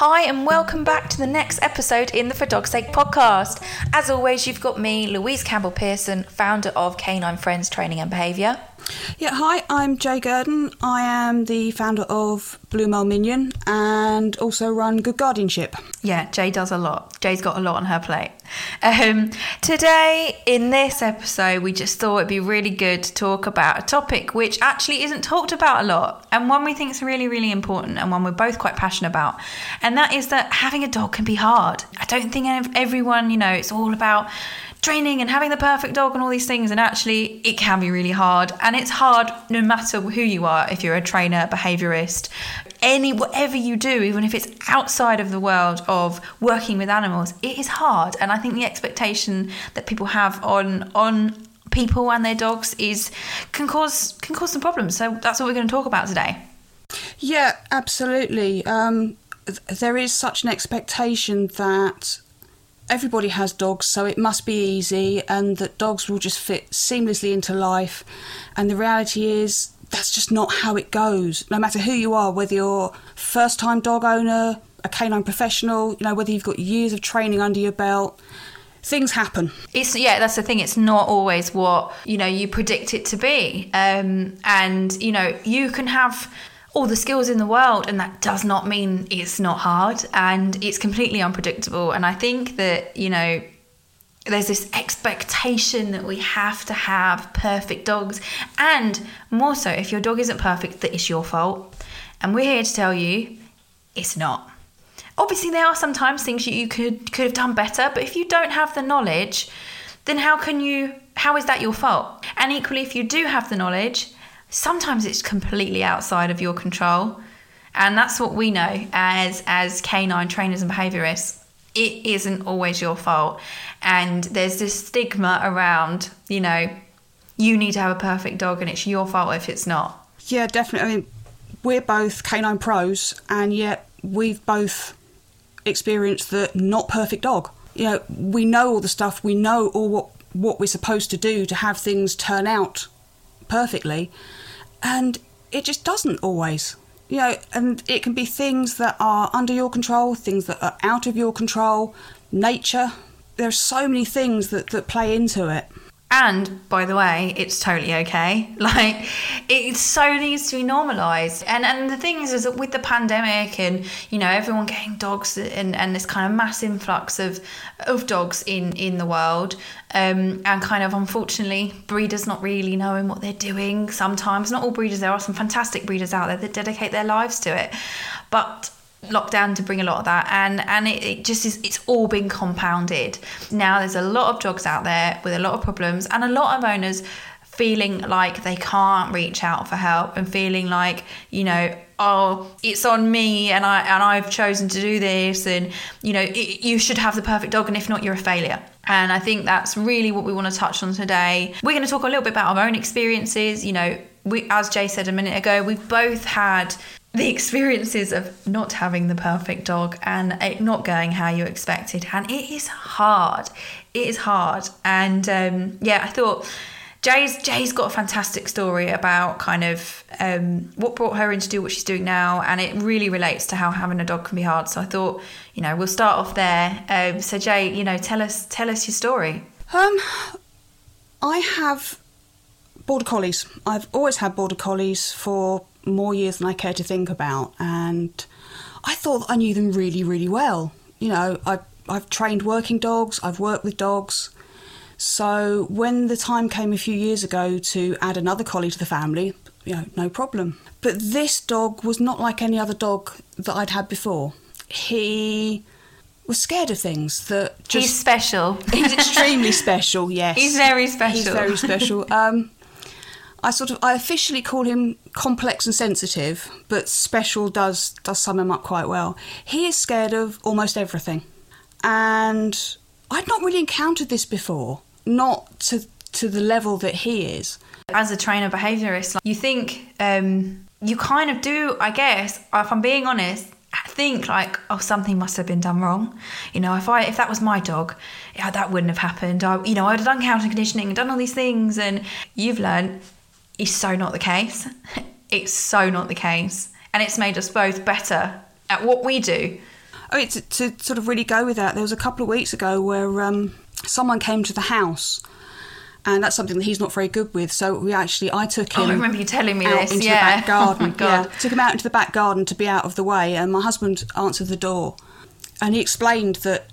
Hi, and welcome back to the next episode in the For Dog's Sake podcast. As always, you've got me, Louise Campbell Pearson, founder of Canine Friends Training and Behaviour. Yeah, hi, I'm Jay Gurdon. I am the founder of Blue Mole Minion and also run Good Guardianship. Yeah, Jay does a lot. Jay's got a lot on her plate. Um, today, in this episode, we just thought it'd be really good to talk about a topic which actually isn't talked about a lot and one we think is really, really important and one we're both quite passionate about. And that is that having a dog can be hard. I don't think everyone, you know, it's all about training and having the perfect dog and all these things and actually it can be really hard. And it's hard no matter who you are if you're a trainer behaviorist any whatever you do even if it's outside of the world of working with animals it is hard. And i think the expectation that people have on on people and their dogs is can cause can cause some problems. So that's what we're going to talk about today. Yeah absolutely. Um, there is such an expectation that everybody has dogs, so it must be easy, and that dogs will just fit seamlessly into life. And the reality is, that's just not how it goes. No matter who you are, whether you're first time dog owner, a canine professional, you know, whether you've got years of training under your belt, things happen. It's yeah, that's the thing. It's not always what you know you predict it to be, um, and you know you can have all the skills in the world and that does not mean it's not hard and it's completely unpredictable. And i think that you know there's this expectation that we have to have perfect dogs and more so if your dog isn't perfect that it's your fault. And we're here to tell you it's not. Obviously there are sometimes things that you could could have done better but if you don't have the knowledge then how can you how is that your fault? And equally if you do have the knowledge sometimes it's completely outside of your control. And that's what we know as as canine trainers and behaviorists. It isn't always your fault. And there's this stigma around, you know, you need to have a perfect dog and it's your fault if it's not. Yeah, definitely. I mean, we're both canine pros and yet we've both experienced the not perfect dog. You know, we know all the stuff, we know all what what we're supposed to do to have things turn out perfectly and it just doesn't always. You know and it can be things that are under your control things that are out of your control nature. There are so many things that, that play into it and by the way, it's totally okay. Like it so needs to be normalized. And and the thing is, is that with the pandemic and you know everyone getting dogs and, and this kind of mass influx of of dogs in in the world, um, and kind of unfortunately breeders not really knowing what they're doing. Sometimes not all breeders. There are some fantastic breeders out there that dedicate their lives to it, but lockdown to bring a lot of that. And and it, it, just is it's all been compounded. Now there's a lot of dogs out there with a lot of problems and a lot of owners feeling like they can't reach out for help and feeling like you know oh it's on me and i and i've chosen to do this and you know it, you should have the perfect dog and if not you're a failure. And i think that's really what we want to touch on today. We're going to talk a little bit about our own experiences. You know we as jay said a minute ago we've both had the experiences of not having the perfect dog and it not going how you expected. And it is hard. It is hard. And um, yeah i thought jay's jay's got a fantastic story about kind of um, what brought her in to do what she's doing now. And it really relates to how having a dog can be hard. So i thought you know we'll start off there. Um, so jay you know tell us tell us your story. Um i have border collies. I've always had border collies for more years than I care to think about, and I thought I knew them really, really well. You know, I, I've trained working dogs, I've worked with dogs. So when the time came a few years ago to add another collie to the family, you know, no problem. But this dog was not like any other dog that I'd had before. He was scared of things that just, he's special. He's extremely special. Yes, he's very special. He's very special. Um, I sort of I officially call him complex and sensitive, but special does does sum him up quite well. He is scared of almost everything, and I'd not really encountered this before, not to to the level that he is. As a trainer behaviourist, you think um, you kind of do, I guess, if I'm being honest, think like oh something must have been done wrong you know if i if that was my dog yeah that wouldn't have happened i you know i'd have done counter conditioning and done all these things and you've learned is so not the case. It's so not the case. And it's made us both better at what we do. I mean, to, to sort of really go with that, there was a couple of weeks ago where um, someone came to the house, and that's something that he's not very good with. So we actually, I took him. Oh, I remember you telling me out this. into yeah. the back garden. Oh. Yeah, took him out into the back garden to be out of the way, and my husband answered the door, and he explained that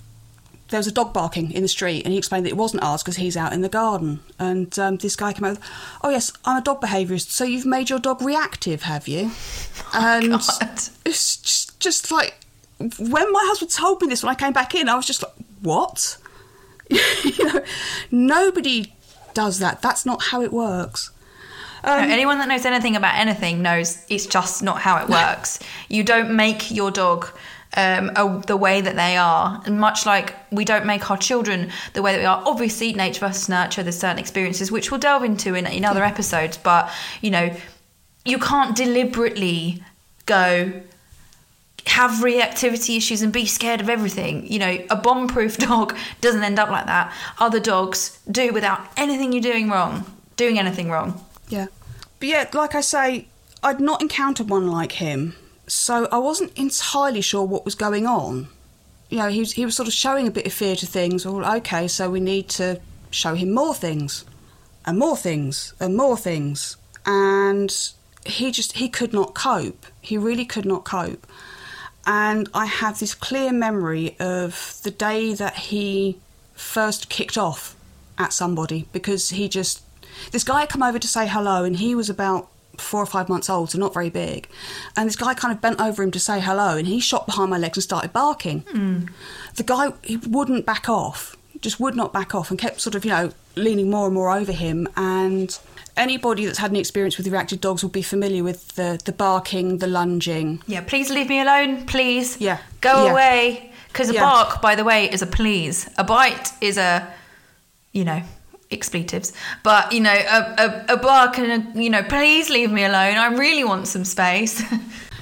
there was a dog barking in the street, and he explained that it wasn't ours because he's out in the garden. And um, this guy came over. Oh yes, I'm a dog behaviourist. So you've made your dog reactive, have you? and Oh God. it's just, just like when my husband told me this when I came back in, I was just like, what? you know, nobody does that. That's not how it works. No, anyone that knows anything about anything knows it's just not how it works. you don't make your dog um, a, the way that they are, and much like we don't make our children the way that we are. Obviously, nature versus nurture. There's certain experiences which we'll delve into in, in other episodes, but you know, you can't deliberately go have reactivity issues and be scared of everything. You know, a bomb proof dog doesn't end up like that. Other dogs do without anything you're doing wrong, doing anything wrong. Yeah. But yeah, like I say, I'd not encountered one like him, so I wasn't entirely sure what was going on. You know, he was, he was sort of showing a bit of fear to things. Well, okay, so we need to show him more things, and more things, and more things. And he just, he could not cope. He really could not cope. And I have this clear memory of the day that he first kicked off at somebody because he just this guy had come over to say hello and he was about four or five months old so not very big and this guy kind of bent over him to say hello and he shot behind my legs and started barking the guy he wouldn't back off just would not back off and kept sort of you know leaning more and more over him and anybody that's had any experience with reactive dogs will be familiar with the the barking the lunging Yeah, please leave me alone, please. Yeah. Go Yeah. away. Because a Yeah. bark, by the way, is a please. A bite is a, you know, expletives. But, you know, a, a, a bark and a, you know, please leave me alone. I really want some space.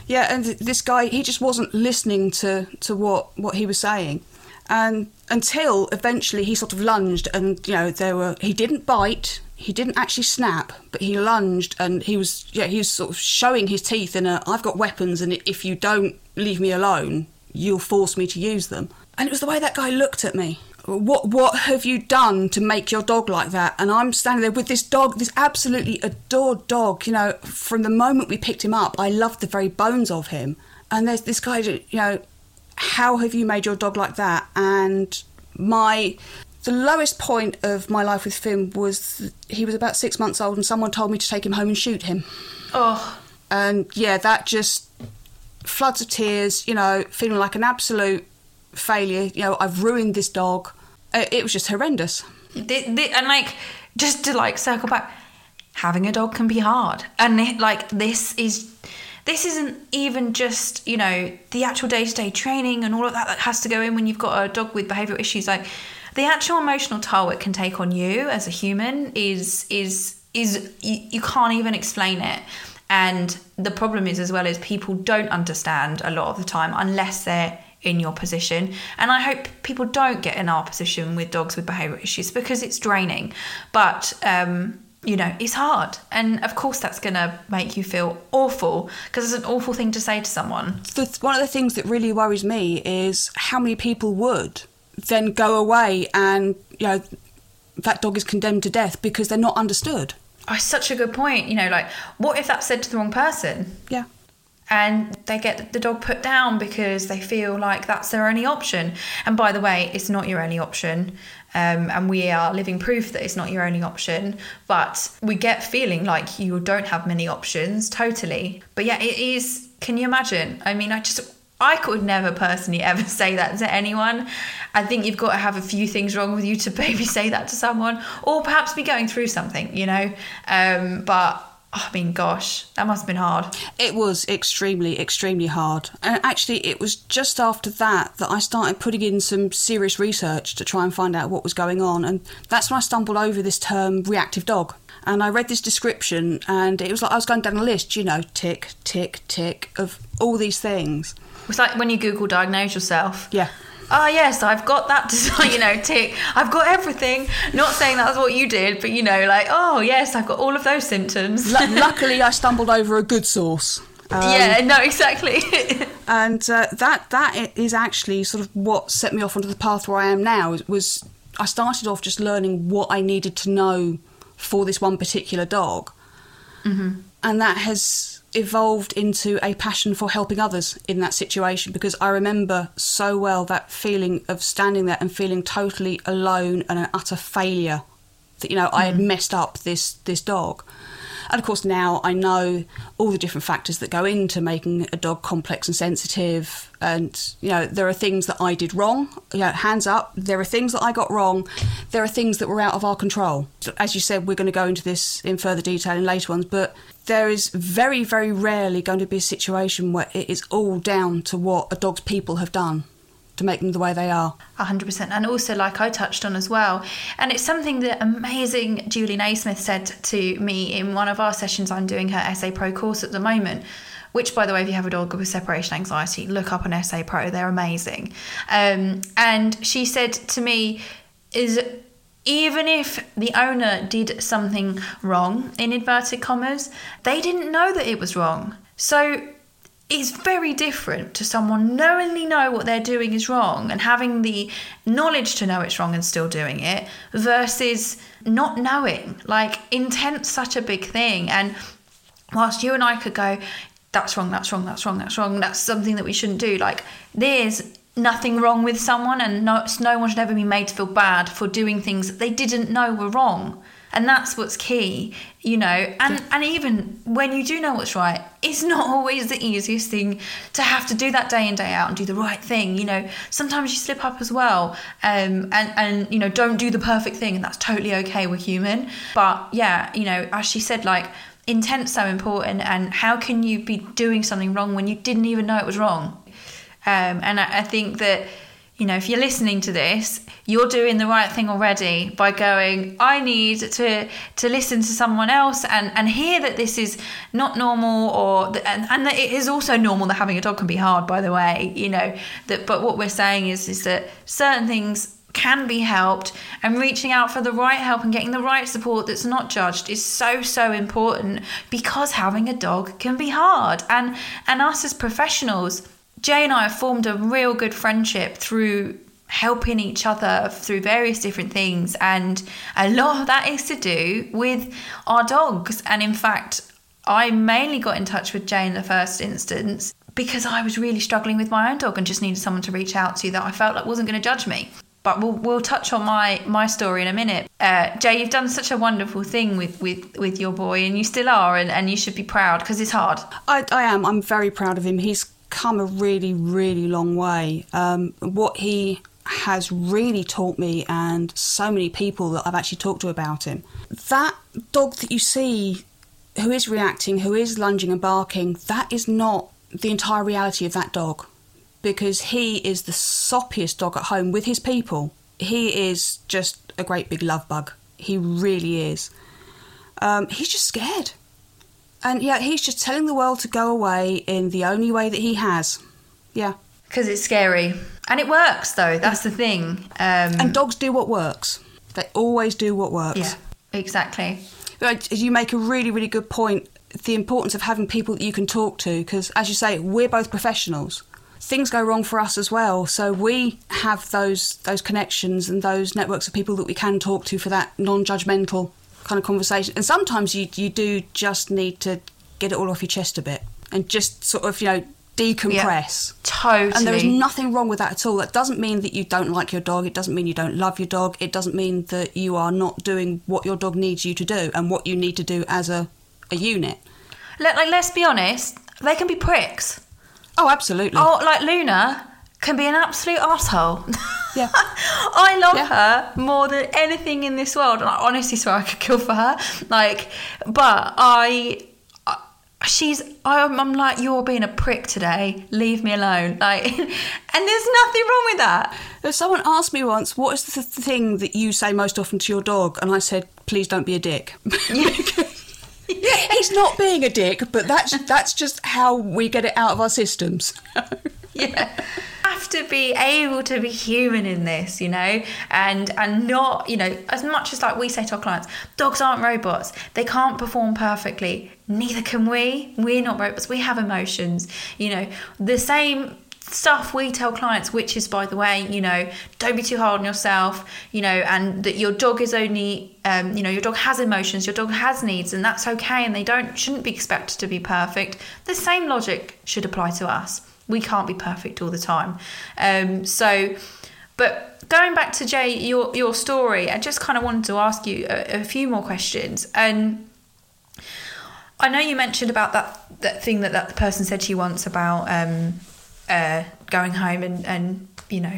Yeah, and this guy, he just wasn't listening to, to what, what he was saying. And until eventually he sort of lunged and, you know, there were, he didn't bite, he didn't actually snap, but he lunged and he was, yeah, he was sort of showing his teeth in a, I've got weapons and if you don't leave me alone, you'll force me to use them. And it was the way that guy looked at me. What what have you done to make your dog like that? And I'm standing there with this dog, this absolutely adored dog. You know, from the moment we picked him up, I loved the very bones of him. And there's this guy, you know, how have you made your dog like that? And my the lowest point of my life with Finn was he was about six months old, and someone told me to take him home and shoot him. oh, And yeah, that just floods of tears, you know, feeling like an absolute failure. You know, I've ruined this dog. Uh, It was just horrendous. Th- th- and like just to like circle back having a dog can be hard and it, like this is this isn't even just you know the actual day-to-day training and all of that that has to go in when you've got a dog with behavioral issues like the actual emotional toll it can take on you as a human is is is you, you can't even explain it and the problem is as well is people don't understand a lot of the time unless they're in your position. And I hope people don't get in our position with dogs with behavioural issues because it's draining. But um, you know, it's hard. And of course that's gonna make you feel awful because it's an awful thing to say to someone. The, one of the things that really worries me is how many people would then go away and, you know, that dog is condemned to death because they're not understood. Oh, such a good point. You know, like what if that's said to the wrong person? Yeah. And they get the dog put down because they feel like that's their only option. And by the way, it's not your only option. Um, and we are living proof that it's not your only option. But we get feeling like you don't have many options, totally. But yeah, it is. Can you imagine? I mean, I just. I could never personally ever say that to anyone. I think you've got to have a few things wrong with you to maybe say that to someone, or perhaps be going through something, you know. Um, but Oh, I mean, gosh, that must have been hard. It was extremely, extremely hard. And actually, it was just after that that I started putting in some serious research to try and find out what was going on. And that's when I stumbled over this term reactive dog. And I read this description, and it was like I was going down a list, you know, tick, tick, tick, of all these things. It's like when you Google diagnose yourself. Yeah. Oh yes, I've got that. To, you know, tick. I've got everything. Not saying that's what you did, but you know, like, oh yes, I've got all of those symptoms. Lu luckily, I stumbled over a good source. Um, yeah, no, exactly. and uh, that that is actually sort of what set me off onto the path where I am now. Was I started off just learning what I needed to know for this one particular dog, mm-hmm. and that has evolved into a passion for helping others in that situation because I remember so well that feeling of standing there and feeling totally alone and an utter failure that you know mm. I had mm. messed up this this dog and of course, now I know all the different factors that go into making a dog complex and sensitive. And, you know, there are things that I did wrong. You know, hands up. There are things that I got wrong. There are things that were out of our control. As you said, we're going to go into this in further detail in later ones, but there is very, very rarely going to be a situation where it is all down to what a dog's people have done to make them the way they are. 100%. And also, like I touched on as well, and it's something that amazing Julie Naismith said to me in one of our sessions. I'm doing her SA Pro course at the moment. Which, by the way, if you have a dog with separation anxiety, look up an SA Pro. They're amazing. Um, and she said to me, "Is even if the owner did something wrong in inverted commas, they didn't know that it was wrong. So it's very different to someone knowingly know what they're doing is wrong and having the knowledge to know it's wrong and still doing it versus not knowing. Like intent's such a big thing. And whilst you and I could go, that's wrong, that's wrong, that's wrong, that's wrong, that's something that we shouldn't do. Like there's nothing wrong with someone and no, no one should ever be made to feel bad for doing things that they didn't know were wrong. And that's what's key you know and yeah. and even when you do know what's right it's not always the easiest thing to have to do that day in day out and do the right thing you know. Sometimes you slip up as well um, and and you know don't do the perfect thing and that's totally okay we're human. But yeah you know as she said like intent's so important and how can you be doing something wrong when you didn't even know it was wrong um, and I, I think that you know, if you're listening to this, you're doing the right thing already by going, I need to to listen to someone else and, and hear that this is not normal or and, and that it is also normal that having a dog can be hard, by the way, you know, that but what we're saying is is that certain things can be helped and reaching out for the right help and getting the right support that's not judged is so so important because having a dog can be hard. And and us as professionals Jay and I have formed a real good friendship through helping each other through various different things. And a lot of that is to do with our dogs. And in fact, I mainly got in touch with Jay in the first instance because I was really struggling with my own dog and just needed someone to reach out to that I felt like wasn't going to judge me. But we'll, we'll touch on my, my story in a minute. Uh, Jay, you've done such a wonderful thing with, with, with your boy, and you still are, and, and you should be proud because it's hard. I, I am. I'm very proud of him. He's come a really, really long way. Um, what he has really taught me, and so many people that I've actually talked to about him, that dog that you see who is reacting, who is lunging and barking, that is not the entire reality of that dog because he is the soppiest dog at home with his people. He is just a great big love bug. He really is. Um, he's just scared. And yeah, he's just telling the world to go away in the only way that he has. Yeah. Because it's scary. And it works, though. That's the thing. Um, and dogs do what works. They always do what works. Yeah, exactly. You make a really, really good point. The importance of having people that you can talk to, because as you say, we're both professionals. Things go wrong for us as well, so we have those those connections and those networks of people that we can talk to for that non-judgmental kind of conversation. And sometimes you you do just need to get it all off your chest a bit and just sort of you know decompress. Yeah, totally. And there is nothing wrong with that at all. That doesn't mean that you don't like your dog. It doesn't mean you don't love your dog. It doesn't mean that you are not doing what your dog needs you to do and what you need to do as a, a unit. Let, like, let's be honest, they can be pricks. Oh, absolutely. Oh, like Luna can be an absolute asshole. Yeah. I love yeah. her more than anything in this world. And I honestly swear I could kill for her. Like, but I she's I'm, I'm, like you're being a prick today leave me alone like and there's nothing wrong with that if someone asked me once what is the thing that you say most often to your dog and i said please don't be a dick he's not being a dick but that's that's just how we get it out of our systems yeah have to be able to be human in this, you know, and and not, you know, as much as like we say to our clients, dogs aren't robots. They can't perform perfectly. Neither can we. We're not robots. We have emotions. You know, the same stuff we tell clients, which is, by the way, you know, don't be too hard on yourself, you know, and that your dog is only, um, you know, your dog has emotions, your dog has needs, and that's okay, and they don't shouldn't be expected to be perfect. The same logic should apply to us. We can't be perfect all the time. Um, so, but going back to Jay, your your story, I just kind of wanted to ask you a, a few more questions, and. I know you mentioned about that, that thing that that person said to you once about um, uh, going home and, and you know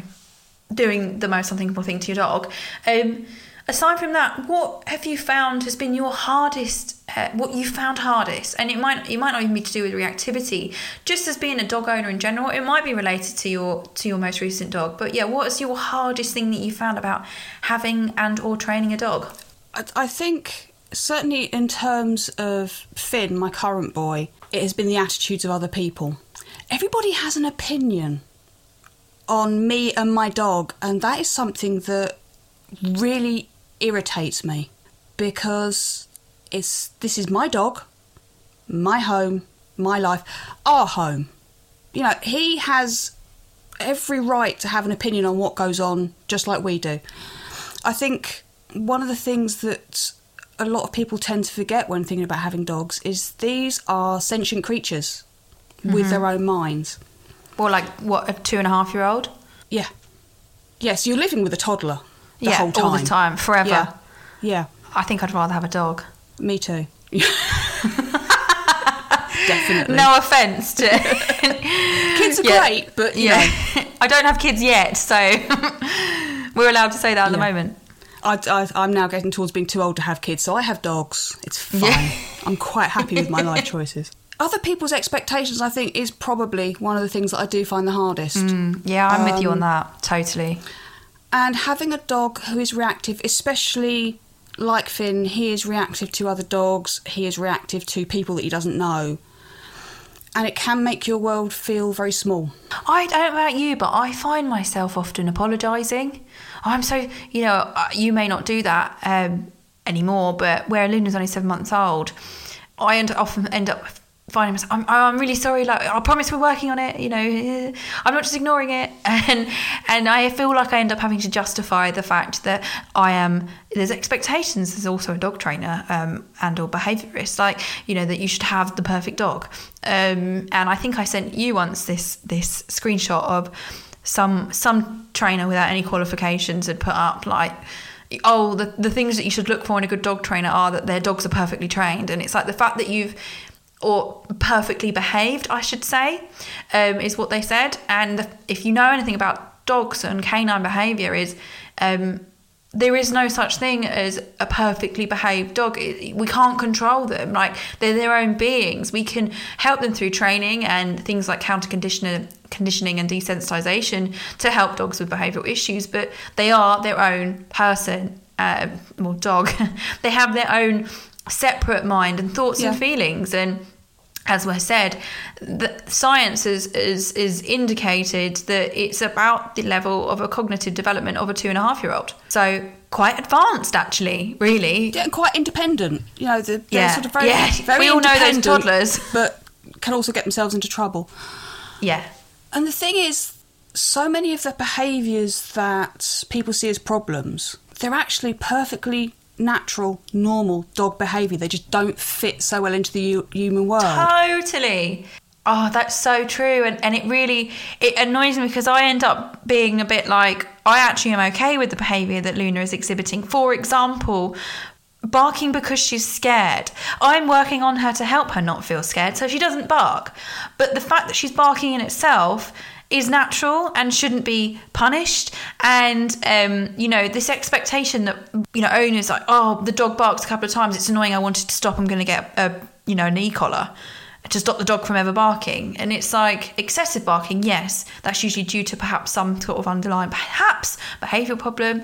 doing the most unthinkable thing to your dog. Um, aside from that, what have you found has been your hardest? Uh, what you found hardest, and it might it might not even be to do with reactivity. Just as being a dog owner in general, it might be related to your to your most recent dog. But yeah, what is your hardest thing that you found about having and or training a dog? I, I think certainly in terms of Finn, my current boy, it has been the attitudes of other people everybody has an opinion on me and my dog, and that is something that really irritates me because it's this is my dog, my home, my life, our home. You know, he has every right to have an opinion on what goes on, just like we do. I think one of the things that a lot of people tend to forget when thinking about having dogs is these are sentient creatures mm-hmm. with their own minds. Or like what a two and a half year old? Yeah. Yes, you're living with a toddler the yeah, whole time. all the time, forever. Yeah. yeah. I think I'd rather have a dog. Me too. Definitely. No offence to kids are yeah. great, but yeah, I don't have kids yet, so we're allowed to say that at yeah. the moment. I, am now getting towards being too old to have kids, so I have dogs. It's fine. Yeah. I'm quite happy with my life choices other people's expectations, I think, is probably one of the things that I do find the hardest. Mm, yeah, I'm um, with you on um, that, totally. And having a dog who is reactive, especially like Finn, he is reactive to other dogs, he is reactive to people that he doesn't know. And it can make your world feel very small. I don't know about you, but I find myself often apologising. I'm so, you know, uh, you may not do that um, anymore, but where Luna's only seven months old, I end, often end up finding myself, I'm, I'm really sorry, like, I promise we're working on it, you know, I'm not just ignoring it. And, and I feel like I end up having to justify the fact that I am, there's expectations, there's also a dog trainer um, and or behaviourist, like, you know, that you should have the perfect dog. Um, and I think I sent you once this, this screenshot of some, some trainer without any qualifications had put up like, oh the, the things that you should look for in a good dog trainer are that their dogs are perfectly trained and it's like the fact that you've or perfectly behaved, I should say, um, is what they said. And if you know anything about dogs and canine behaviour, is um, there is no such thing as a perfectly behaved dog. We can't control them. Like they're their own beings. We can help them through training and things like counter conditioning, conditioning and desensitization to help dogs with behavioural issues. But they are their own person uh, or dog. they have their own separate mind and thoughts yeah. and feelings and as was said, the science is, is is indicated that it's about the level of a cognitive development of a two and a half year old. So quite advanced, actually, really. Yeah, quite independent. You know, they're, they're yeah. sort of very, yeah. very we all know those toddlers, but can also get themselves into trouble. Yeah. And the thing is, so many of the behaviours that people see as problems, they're actually perfectly natural, normal dog behaviour. They just don't fit so well into the u- human world. Totally. Oh, that's so true. And, and it really it annoys me because I end up being a bit like I actually am okay with the behaviour that Luna is exhibiting. For example, barking because she's scared. I'm working on her to help her not feel scared so she doesn't bark. But the fact that she's barking in itself is natural and shouldn't be punished. And um, you know, this expectation that you know owners like, oh, the dog barks a couple of times, it's annoying. I wanted to stop. I'm going to get a you know an e-collar to stop the dog from ever barking. And it's like excessive barking. Yes, that's usually due to perhaps some sort of underlying, perhaps behavioural problem.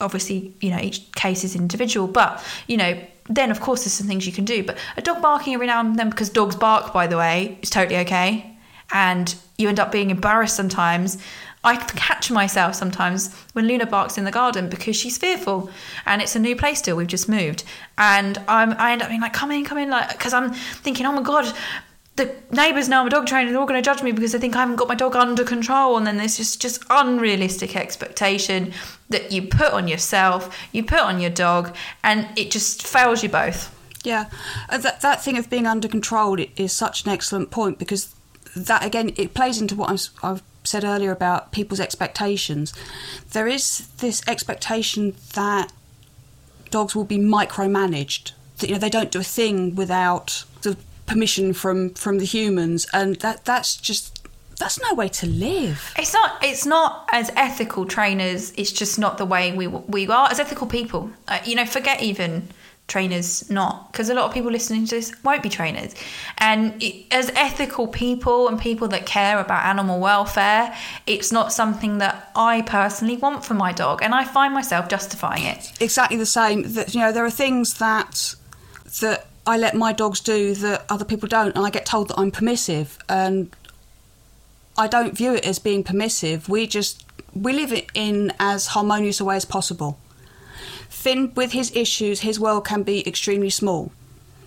Obviously, you know, each case is individual, but you know, then of course there's some things you can do. But a dog barking every now and then because dogs bark, by the way, is totally okay and you end up being embarrassed sometimes. I catch myself sometimes when Luna barks in the garden because she's fearful, and it's a new place still. We've just moved, and I'm I end up being like, "Come in, come in," like because I'm thinking, "Oh my god." The neighbours know I'm a dog trainer. They're all going to judge me because they think I haven't got my dog under control. And then there's just just unrealistic expectation that you put on yourself, you put on your dog, and it just fails you both. Yeah, Uh, that that thing of being under control is such an excellent point because that again it plays into what I've said earlier about people's expectations. There is this expectation that dogs will be micromanaged. That you know they don't do a thing without the permission from from the humans, and that that's just that's no way to live. It's not. It's not as ethical trainers. It's just not the way we we are as ethical people. Uh, you know, forget even trainers not because a lot of people listening to this won't be trainers and it, as ethical people and people that care about animal welfare it's not something that i personally want for my dog and i find myself justifying it exactly the same. That you know, there are things that that I let my dogs do that other people don't, and I get told that I'm permissive, and I don't view it as being permissive. We just we live it in as harmonious a way as possible. Finn, with his issues, his world can be extremely small,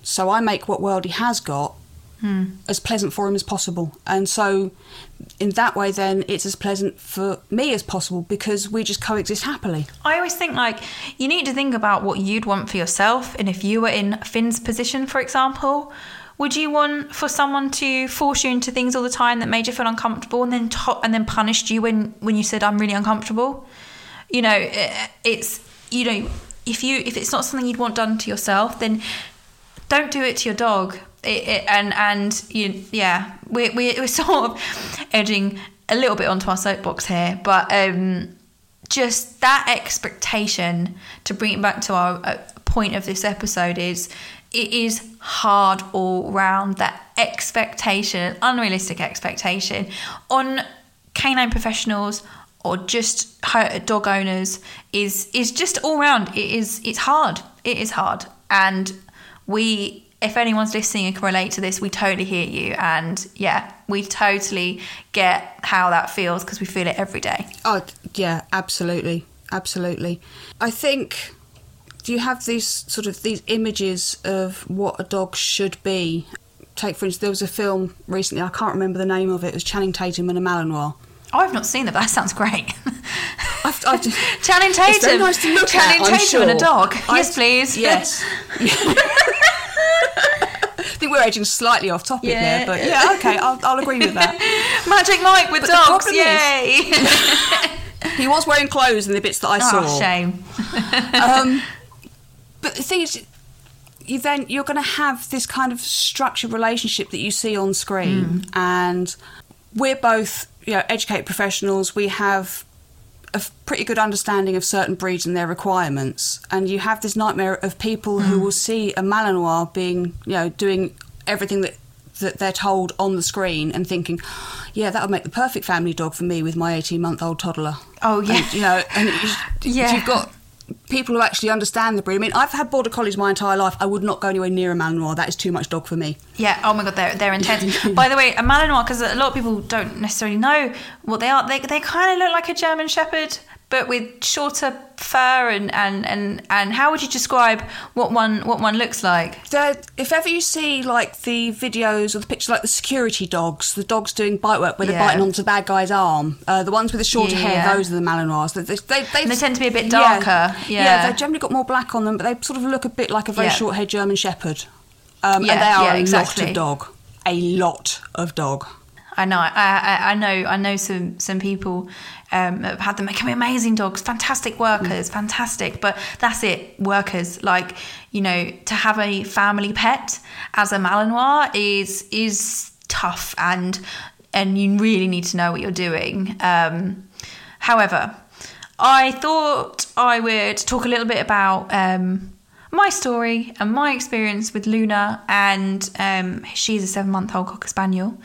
so I make what world he has got hmm. as pleasant for him as possible, and so in that way, then it's as pleasant for me as possible because we just coexist happily. I always think like you need to think about what you'd want for yourself, and if you were in Finn's position, for example, would you want for someone to force you into things all the time that made you feel uncomfortable, and then to- and then punished you when when you said I'm really uncomfortable? You know, it, it's you know if you if it's not something you'd want done to yourself, then don't do it to your dog. It, it, and and you yeah, we we we're sort of edging a little bit onto our soapbox here, but um, just that expectation to bring it back to our uh, point of this episode is it is hard all round that expectation unrealistic expectation on canine professionals or just dog owners is is just all round it is it's hard it is hard and we if anyone's listening and can relate to this we totally hear you and yeah we totally get how that feels because we feel it every day Oh, yeah, absolutely. Absolutely. I think do you have these sort of these images of what a dog should be? Take for instance, there was a film recently. I can't remember the name of it. It was Channing Tatum and a Malinois. Oh, I've not seen that, but that sounds great. I've, I've, Channing Tatum. It's very nice to look Channing at. Tatum and a dog. I- yes, please. Yes. I think we're edging slightly off topic Yeah. there, but yeah, okay, I'll, I'll agree with that. Magic Mike with But dogs. Yay. He was wearing clothes in the bits that I saw. oh, shame. um, but the thing is, you then you're going to have this kind of structured relationship that you see on screen, and we're both you know educate professionals. We have a pretty good understanding of certain breeds and their requirements, and you have this nightmare of people who hmm. will see a Malinois being you know doing everything that that they're told on the screen and thinking, yeah, that would make the perfect family dog for me with my 18 month old toddler. Oh, yeah. And, you know, and it, Yeah. you've got people who actually understand the breed. I mean, I've had border collies my entire life. I would not go anywhere near a Malinois. That is too much dog for me. Yeah. Oh my god, they're they're intense. By the way, a Malinois, because a lot of people don't necessarily know what they are. They they kind of look like a German Shepherd, but with shorter fur and and and and how would you describe what one what one looks like? They're, if ever you see like the videos or the pictures, like the security dogs, the dogs doing bite work where they're biting onto the bad guy's arm, uh, the ones with the shorter Yeah. hair, those are the Malinois. They, they, they, And they tend to be a bit darker. Yeah. Yeah. they've generally got more black on them, but they sort of look a bit like a very Yeah. short-haired German Shepherd. Um, Yeah, and they are yeah, a lot of dog. A lot of dog. I know. I, I, I know. I know some some people um, have had them. They can be amazing dogs, fantastic workers, fantastic. But that's it, workers. Like you know, to have a family pet as a Malinois is is tough, and and you really need to know what you're doing. Um, however, I thought I would talk a little bit about. Um, my story and my experience with Luna, and um, she's a seven month old Cocker Spaniel,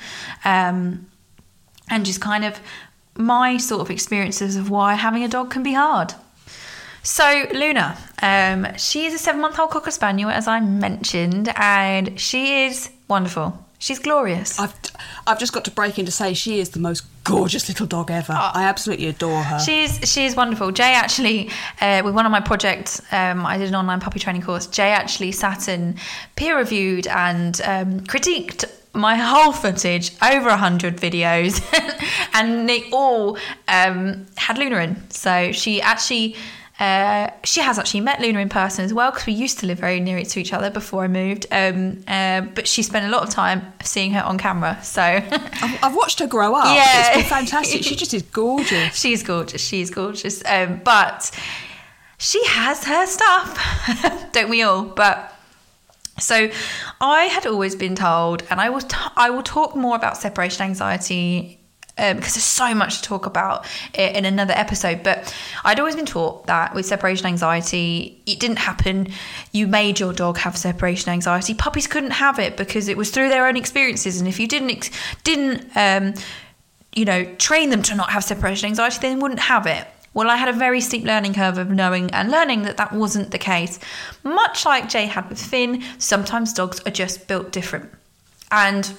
um, and just kind of my sort of experiences of why having a dog can be hard. So, Luna, um, she is a seven month old Cocker Spaniel, as I mentioned, and she is wonderful. She's glorious. I've I've just got to break in to say she is the most gorgeous little dog ever. I absolutely adore her. She's she's wonderful. Jay actually, uh, with one of my projects, um, I did an online puppy training course. Jay actually sat and peer reviewed and um, critiqued my whole footage, over a hundred videos, and they all um, had Luna in. So she actually. Uh, she has actually met Luna in person as well because we used to live very near to each other before I moved. Um, uh, but she spent a lot of time seeing her on camera. So I've, I've watched her grow up. Yeah. It's been fantastic. She just is gorgeous. she's gorgeous. She's gorgeous. Um, but she has her stuff, don't we all? But so I had always been told, and I will t- I will talk more about separation anxiety. Um, because there's so much to talk about in another episode, but I'd always been taught that with separation anxiety, it didn't happen. You made your dog have separation anxiety. Puppies couldn't have it because it was through their own experiences, and if you didn't ex- didn't um, you know, train them to not have separation anxiety, they wouldn't have it. Well, I had a very steep learning curve of knowing and learning that that wasn't the case. Much like Jay had with Finn, sometimes dogs are just built different. And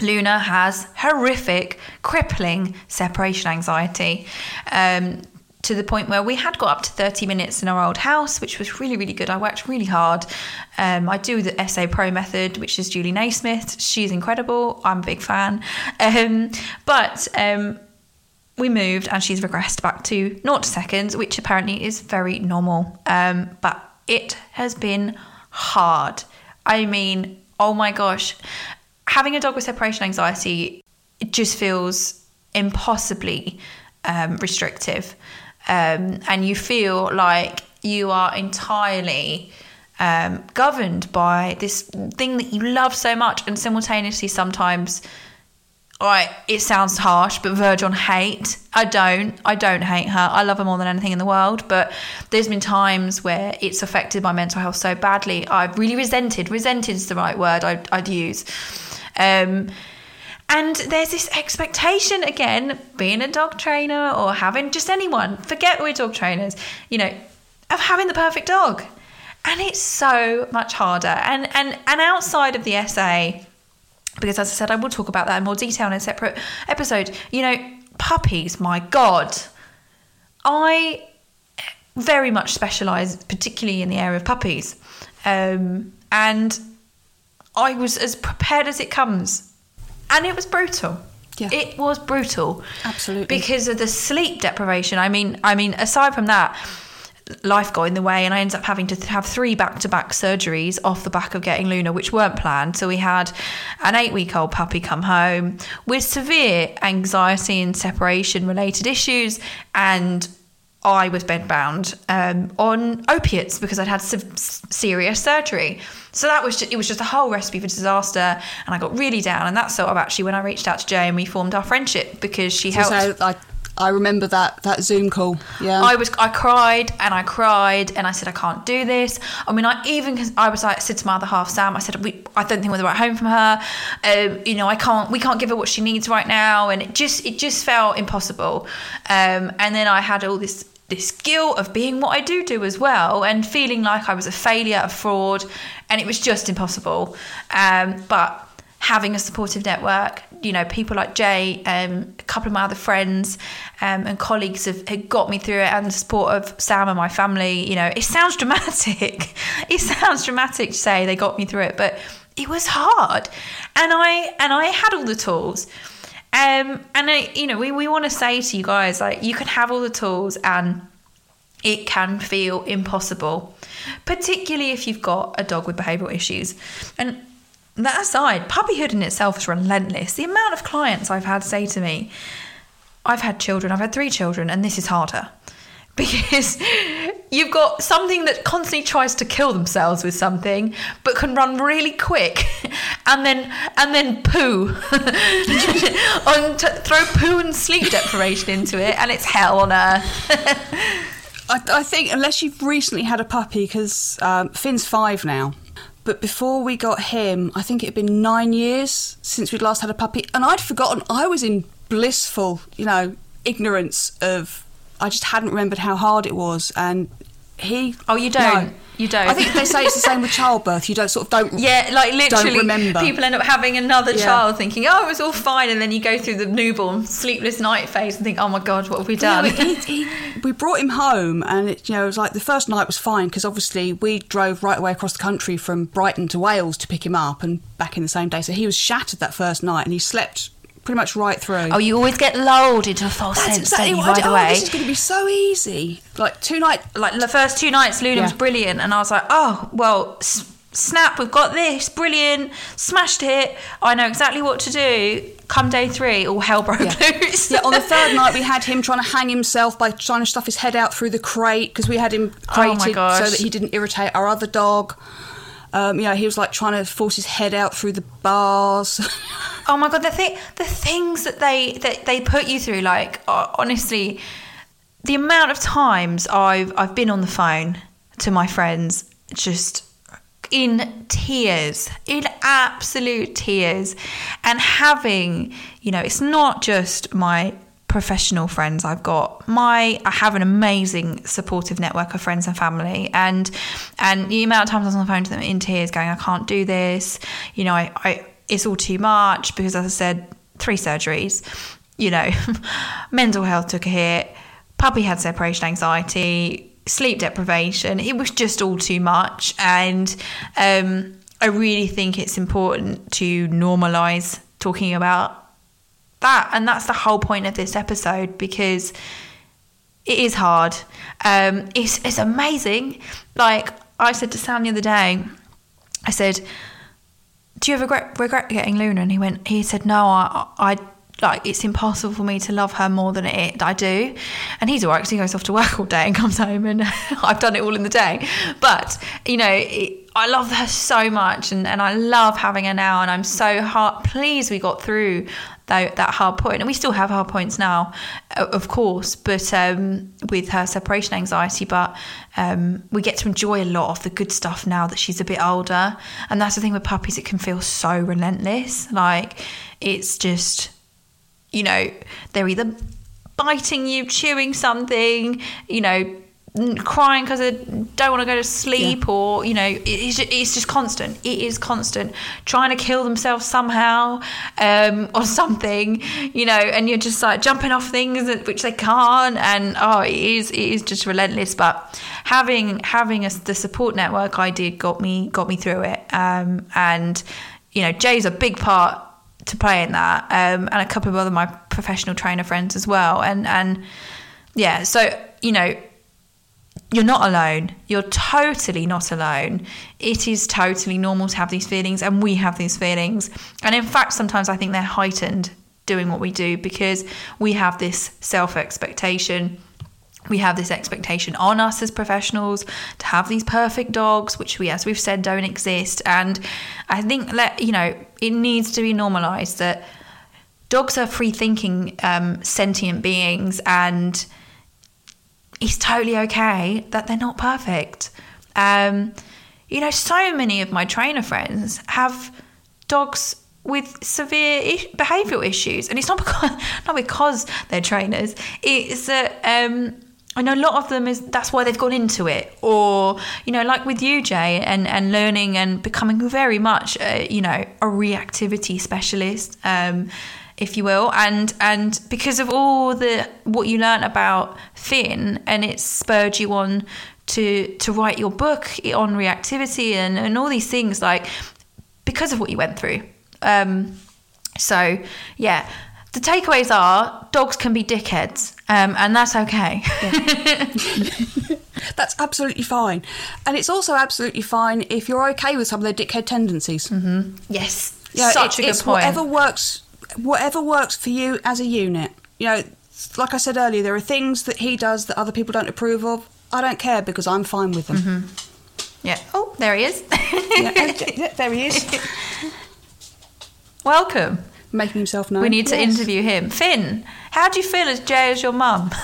Luna has horrific, crippling separation anxiety. Um, to the point where we had got up to 30 minutes in our old house, which was really, really good. I worked really hard. Um, I do the SA Pro method, which is Julie Naismith. She's incredible. I'm a big fan. Um, but um, we moved and she's regressed back to naught seconds, which apparently is very normal. Um, but it has been hard. I mean, oh my gosh, having a dog with separation anxiety, it just feels impossibly um, restrictive. Um, and you feel like you are entirely um, governed by this thing that you love so much, and simultaneously sometimes Right, it sounds harsh, but verge on hate. I don't. I don't hate her. I love her more than anything in the world. But there's been times where it's affected my mental health so badly. I've really resented. Resented is the right word I'd, I'd use. Um, and there's this expectation again, being a dog trainer or having just anyone, forget we're dog trainers, you know, of having the perfect dog. And it's so much harder. And and and outside of the SA, because as I said, I will talk about that in more detail in a separate episode. You know, puppies, my God. I very much specialise, particularly in the area of puppies. Um, and I was as prepared as it comes. And it was brutal. Yeah. It was brutal. Absolutely. Because of the sleep deprivation. I mean, I mean, aside from that, life got in the way and I ended up having to have three back-to-back surgeries off the back of getting Luna which weren't planned so we had an 8-week-old puppy come home with severe anxiety and separation related issues and I was bedbound um, on opiates because I'd had se- serious surgery. So that was just, it was just a whole recipe for disaster, and I got really down. And that's sort of actually when I reached out to Jay and we formed our friendship because she helped. So I, I remember that that Zoom call. Yeah. I was I cried and I cried and I said I can't do this. I mean I even I was like I said to my other half Sam I said we I don't think we're the right home from her. Um, you know I can't we can't give her what she needs right now and it just it just felt impossible. Um, and then I had all this this guilt of being what I do do as well and feeling like I was a failure, a fraud, and it was just impossible. Um, but having a supportive network, you know, people like Jay, um, a couple of my other friends um, and colleagues have, have got me through it, and the support of Sam and my family. You know, it sounds dramatic. it sounds dramatic to say they got me through it, but it was hard, and I and I had all the tools. Um, and I, you know, we, we want to say to you guys, like, you can have all the tools and it can feel impossible, particularly if you've got a dog with behavioural issues. And that aside, puppyhood in itself is relentless. The amount of clients I've had say to me, I've had children, I've had three children, and this is harder. Because you've got something that constantly tries to kill themselves with something, but can run really quick, and then and then poo, on t- throw poo and sleep deprivation into it, and it's hell on earth. I, I think unless you've recently had a puppy, because um, Finn's five now. But before we got him, I think it had been nine years since we'd last had a puppy, and I'd forgotten. I was in blissful, you know, ignorance of. I just hadn't remembered how hard it was, and he. Oh, you don't? No. You don't? I think they say it's the same with childbirth. You don't sort of don't. Yeah, like literally, remember. people end up having another Yeah. child, thinking, "Oh, it was all fine," and then you go through the newborn sleepless night phase and think, "Oh my god, what have we Yeah, done?" he, he, we brought him home, and it, you know, it was like the first night was fine because obviously we drove right away across the country from Brighton to Wales to pick him up, and back in the same day. So he was shattered that first night, and he slept pretty much right through. oh, you always get lulled into a false That's sense, exactly what By I the did. way, Oh, this is going to be so easy. Like two night. like the first two nights, Luna was brilliant, and I was like, "Oh, well." S- Snap, we've got this, brilliant, smashed it. I know exactly what to do. Come day three, all hell broke Yeah. loose. Yeah, on the third night we had him trying to hang himself by trying to stuff his head out through the crate because we had him Oh crated gosh. so that he didn't irritate our other dog. Um, you know, he was like trying to force his head out through the bars. Oh my god, the thing, the things that they that they put you through, like uh, honestly, the amount of times I've I've been on the phone to my friends, just in tears, in absolute tears, and having, you know, it's not just my professional friends I've got. My I have an amazing supportive network of friends and family and and the amount of times I was on the phone to them in tears going, I can't do this, you know, I, I it's all too much because as I said, three surgeries, you know, mental health took a hit, puppy had separation anxiety, sleep deprivation. It was just all too much and um I really think it's important to normalize talking about that and that's the whole point of this episode because it is hard. Um it's it's amazing. Like i said to sam the other day i said do you ever regret, regret getting luna? And he went he said no i i like it's impossible for me to love her more than it I do, and he's alright because he goes off to work all day and comes home, and I've done it all in the day. But you know, I love her so much, and, and I love having her now, and I'm so hard pleased we got through that, that hard point, and we still have hard points now, of course, but um, with her separation anxiety, but um, we get to enjoy a lot of the good stuff now that she's a bit older, and that's the thing with puppies; it can feel so relentless, like it's just you know, they're either biting you, chewing something, you know, crying because they don't want to go to sleep, or you know, it's just, it's just constant. It is constant, trying to kill themselves somehow um, or something, you know, and you're just like jumping off things that, which they can't, and oh, it is it is just relentless. But having having a, the support network I did got me got me through it, um, and you know, Jay's a big part to play in that, um, and a couple of other my professional trainer friends as well, and and yeah, so you know, you're not alone. You're totally not alone. It is totally normal to have these feelings, and we have these feelings, and in fact, sometimes I think they're heightened doing what we do because we have this self expectation we have this expectation on us as professionals to have these perfect dogs which we as we've said don't exist and i think that, you know it needs to be normalized that dogs are free thinking um, sentient beings and it's totally okay that they're not perfect um, you know so many of my trainer friends have dogs with severe behavioural issues, and it's not because not because they're trainers. It's that um, I know a lot of them is that's why they've gone into it, or you know, like with you, Jay, and and learning and becoming very much, uh, you know, a reactivity specialist. Um, if you will, and and because of all the what you learnt about Finn, and it spurred you on to to write your book on reactivity and, and all these things, like because of what you went through. Um, so yeah, the takeaways are dogs can be dickheads, um, and that's okay. That's absolutely fine. And it's also absolutely fine if you're okay with some of their dickhead tendencies. Mm-hmm. yes, Yeah, such it- a good it's point. whatever works whatever works for you as a unit. You know, like I said earlier, there are things that he does that other people don't approve of. I don't care because I'm fine with them. Mm-hmm. Yeah. Oh, there he is. Yeah, okay, yeah, there he is, Welcome. making himself known. We need to Yes. interview him. Finn, how do you feel as Jay as your mum?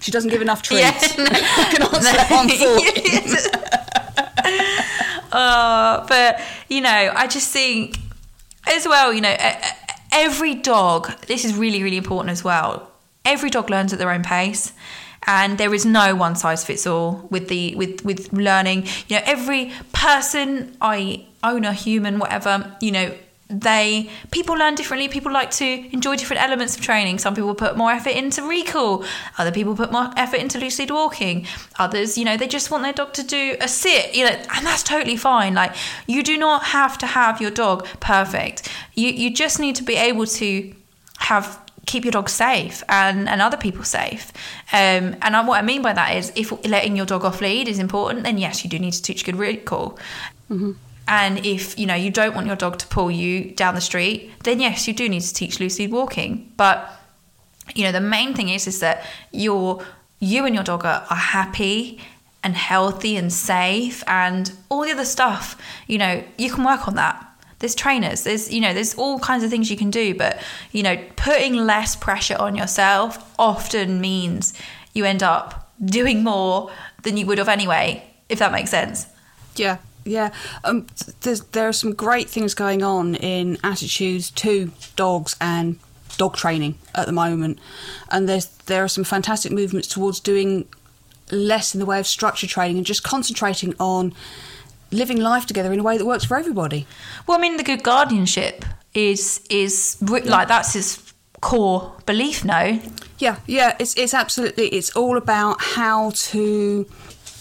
She doesn't give enough treats. Yeah. I can answer that one for uh, but you know, I just think as well, you know, every dog. This is really, really important as well. Every dog learns at their own pace, and there is no one size fits all with the with with learning. You know, every person, I owner, human, whatever, you know, they people learn differently people like to enjoy different elements of training some people put more effort into recall other people put more effort into loose lead walking others you know they just want their dog to do a sit you know and that's totally fine like you do not have to have your dog perfect you you just need to be able to have keep your dog safe and, and other people safe. Um, and what I mean by that is if letting your dog off lead is important, then yes, you do need to teach good recall. Mm-hmm. And if you know you don't want your dog to pull you down the street, then yes, you do need to teach loose lead walking. But you know the main thing is is that you're you and your dog are, are happy and healthy and safe and all the other stuff. You know you can work on that. There's trainers. There's you know there's all kinds of things you can do. But you know putting less pressure on yourself often means you end up doing more than you would have anyway. If that makes sense. Yeah, yeah, um, there are some great things going on in attitudes to dogs and dog training at the moment, and there's there are some fantastic movements towards doing less in the way of structure training and just concentrating on living life together in a way that works for everybody. Well, I mean, the good guardianship is is like that's his core belief. No. Yeah, yeah, it's it's absolutely it's all about how to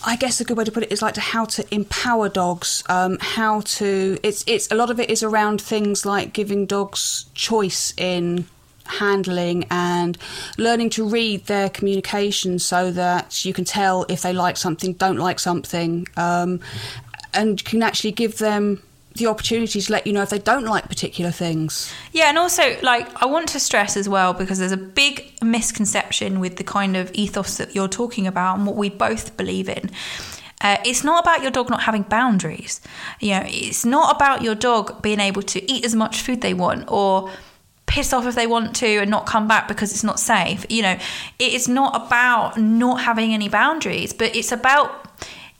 I guess a good way to put it is like to how to empower dogs, um, how to it's it's a lot of it is around things like giving dogs choice in handling and learning to read their communication so that you can tell if they like something, don't like something, um, and can actually give them the opportunity to let you know if they don't like particular things. Yeah, and also like I want to stress as well because there's a big misconception with the kind of ethos that you're talking about and what we both believe in. Uh, it's not about your dog not having boundaries. You know, it's not about your dog being able to eat as much food they want or piss off if they want to and not come back because it's not safe. You know, it is not about not having any boundaries, but it's about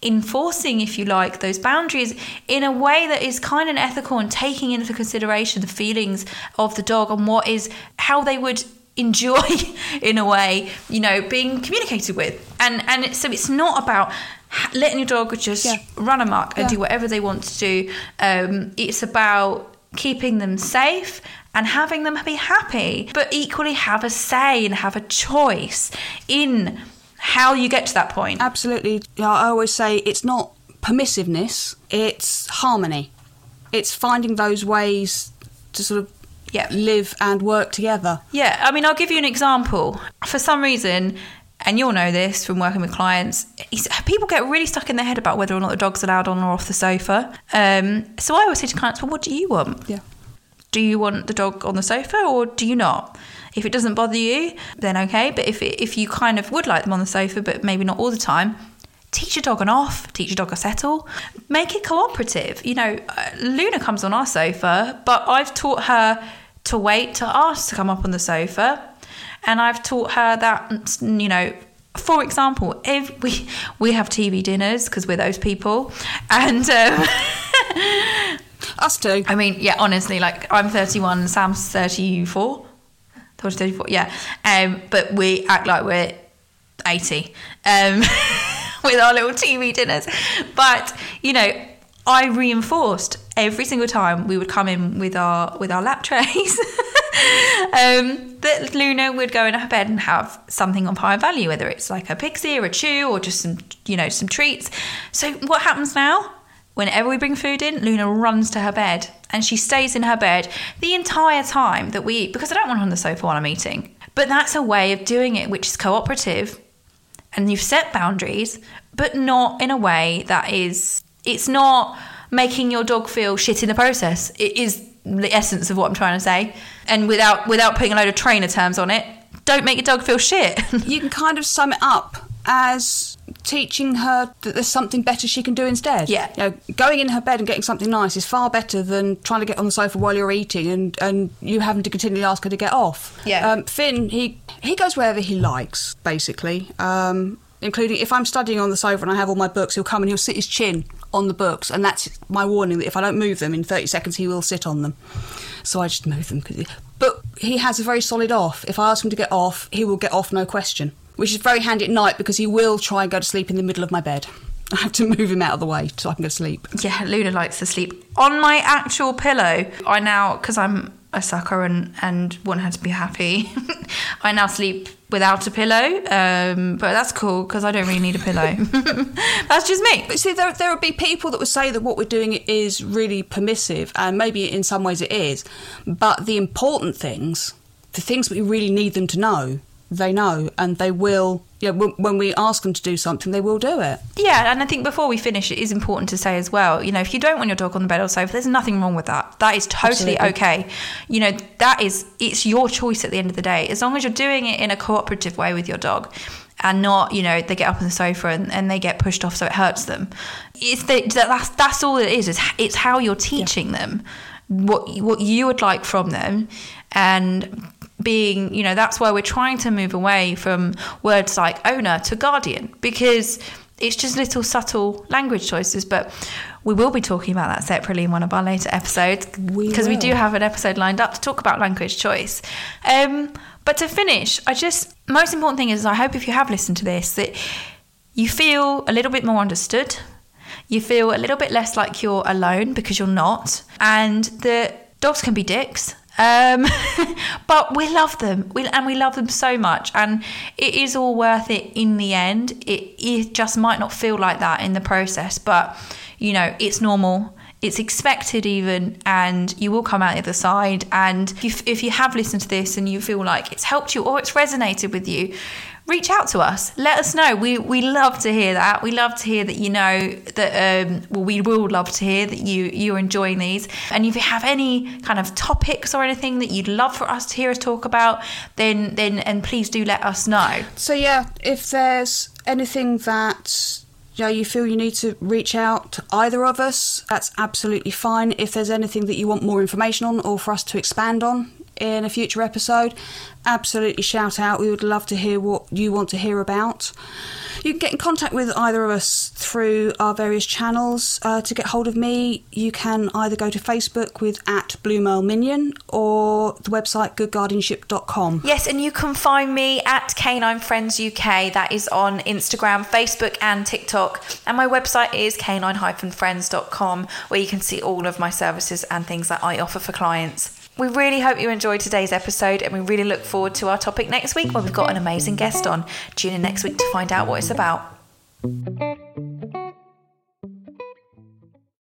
enforcing, if you like, those boundaries in a way that is kind and ethical and taking into consideration the feelings of the dog and what is how they would enjoy in a way you know being communicated with and and so it's not about letting your dog just yeah. run amok and yeah. do whatever they want to do um, it's about keeping them safe and having them be happy but equally have a say and have a choice in how you get to that point. Absolutely. I always say it's not permissiveness, it's harmony. It's finding those ways to sort of yeah. live and work together. Yeah, I mean, I'll give you an example. For some reason, and you'll know this from working with clients, people get really stuck in their head about whether or not the dog's allowed on or off the sofa. Um, so I always say to clients, well, what do you want? Yeah. Do you want the dog on the sofa or do you not? If it doesn't bother you, then okay. But if it, if you kind of would like them on the sofa, but maybe not all the time, teach your dog an off, teach your dog a settle, make it cooperative. You know, uh, Luna comes on our sofa, but I've taught her to wait to ask to come up on the sofa, and I've taught her that you know. For example, if we we have TV dinners because we're those people, and um, us too. I mean, yeah, honestly, like I'm 31, Sam's 34. 34, yeah. Um, but we act like we're 80 um, with our little TV dinners. But, you know, I reinforced every single time we would come in with our with our lap trays um, that Luna would go in her bed and have something of higher value, whether it's like a pixie or a chew or just some you know some treats. So what happens now? Whenever we bring food in, Luna runs to her bed and she stays in her bed the entire time that we eat because I don't want her on the sofa while I'm eating. But that's a way of doing it which is cooperative and you've set boundaries, but not in a way that is, it's not making your dog feel shit in the process. It is the essence of what I'm trying to say. And without without putting a load of trainer terms on it, don't make your dog feel shit. you can kind of sum it up as teaching her that there's something better she can do instead. Yeah. You know, going in her bed and getting something nice is far better than trying to get on the sofa while you're eating and, and you having to continually ask her to get off. Yeah. Um, Finn, he, he goes wherever he likes, basically. Um, including if I'm studying on the sofa and I have all my books, he'll come and he'll sit his chin on the books, and that's my warning that if I don't move them in 30 seconds, he will sit on them. So I just move them. But he has a very solid off. If I ask him to get off, he will get off, no question. Which is very handy at night because he will try and go to sleep in the middle of my bed. I have to move him out of the way so I can go to sleep. Yeah, Luna likes to sleep on my actual pillow. I now, because I'm a sucker and, and want her to be happy, I now sleep without a pillow. Um, but that's cool because I don't really need a pillow. that's just me. But see, there, there would be people that would say that what we're doing is really permissive, and maybe in some ways it is. But the important things, the things we really need them to know, they know, and they will. Yeah, when, when we ask them to do something, they will do it. Yeah, and I think before we finish, it is important to say as well, you know, if you don't want your dog on the bed or sofa, there's nothing wrong with that. That is totally Absolutely. okay. You know, that is, it's your choice at the end of the day. As long as you're doing it in a cooperative way with your dog and not, you know, they get up on the sofa and, and they get pushed off so it hurts them. It's the, that's, that's all it is. It's, it's how you're teaching them what, what you would like from them and being, you know, that's why we're trying to move away from words like owner to guardian because it's just little subtle language choices. But we will be talking about that separately in one of our later episodes because we will. do have an episode lined up to talk about language choice. Um, but to finish, I just, most important thing is I hope if you have listened to this that you feel a little bit more understood. You feel a little bit less like you're alone because you're not. And that dogs can be dicks. Um, but we love them, we, and we love them so much, and it is all worth it in the end. It, it just might not feel like that in the process, but you know, it's normal. It's expected, even, and you will come out the other side. And if, if you have listened to this and you feel like it's helped you or it's resonated with you, reach out to us. Let us know. We we love to hear that. We love to hear that you know that. Um, well, we will love to hear that you you're enjoying these. And if you have any kind of topics or anything that you'd love for us to hear us talk about, then then and please do let us know. So yeah, if there's anything that know you feel you need to reach out to either of us, that's absolutely fine. If there's anything that you want more information on or for us to expand on in a future episode, absolutely shout out. We would love to hear what you want to hear about. You can get in contact with either of us through our various channels. Uh, to get hold of me, you can either go to Facebook with at Blue Minion or the website goodguardianship.com. Yes, and you can find me at Canine Friends UK. That is on Instagram, Facebook, and TikTok. And my website is canine-friends.com, where you can see all of my services and things that I offer for clients. We really hope you enjoyed today's episode, and we really look forward to our topic next week, where we've got an amazing guest on. Tune in next week to find out what it's about.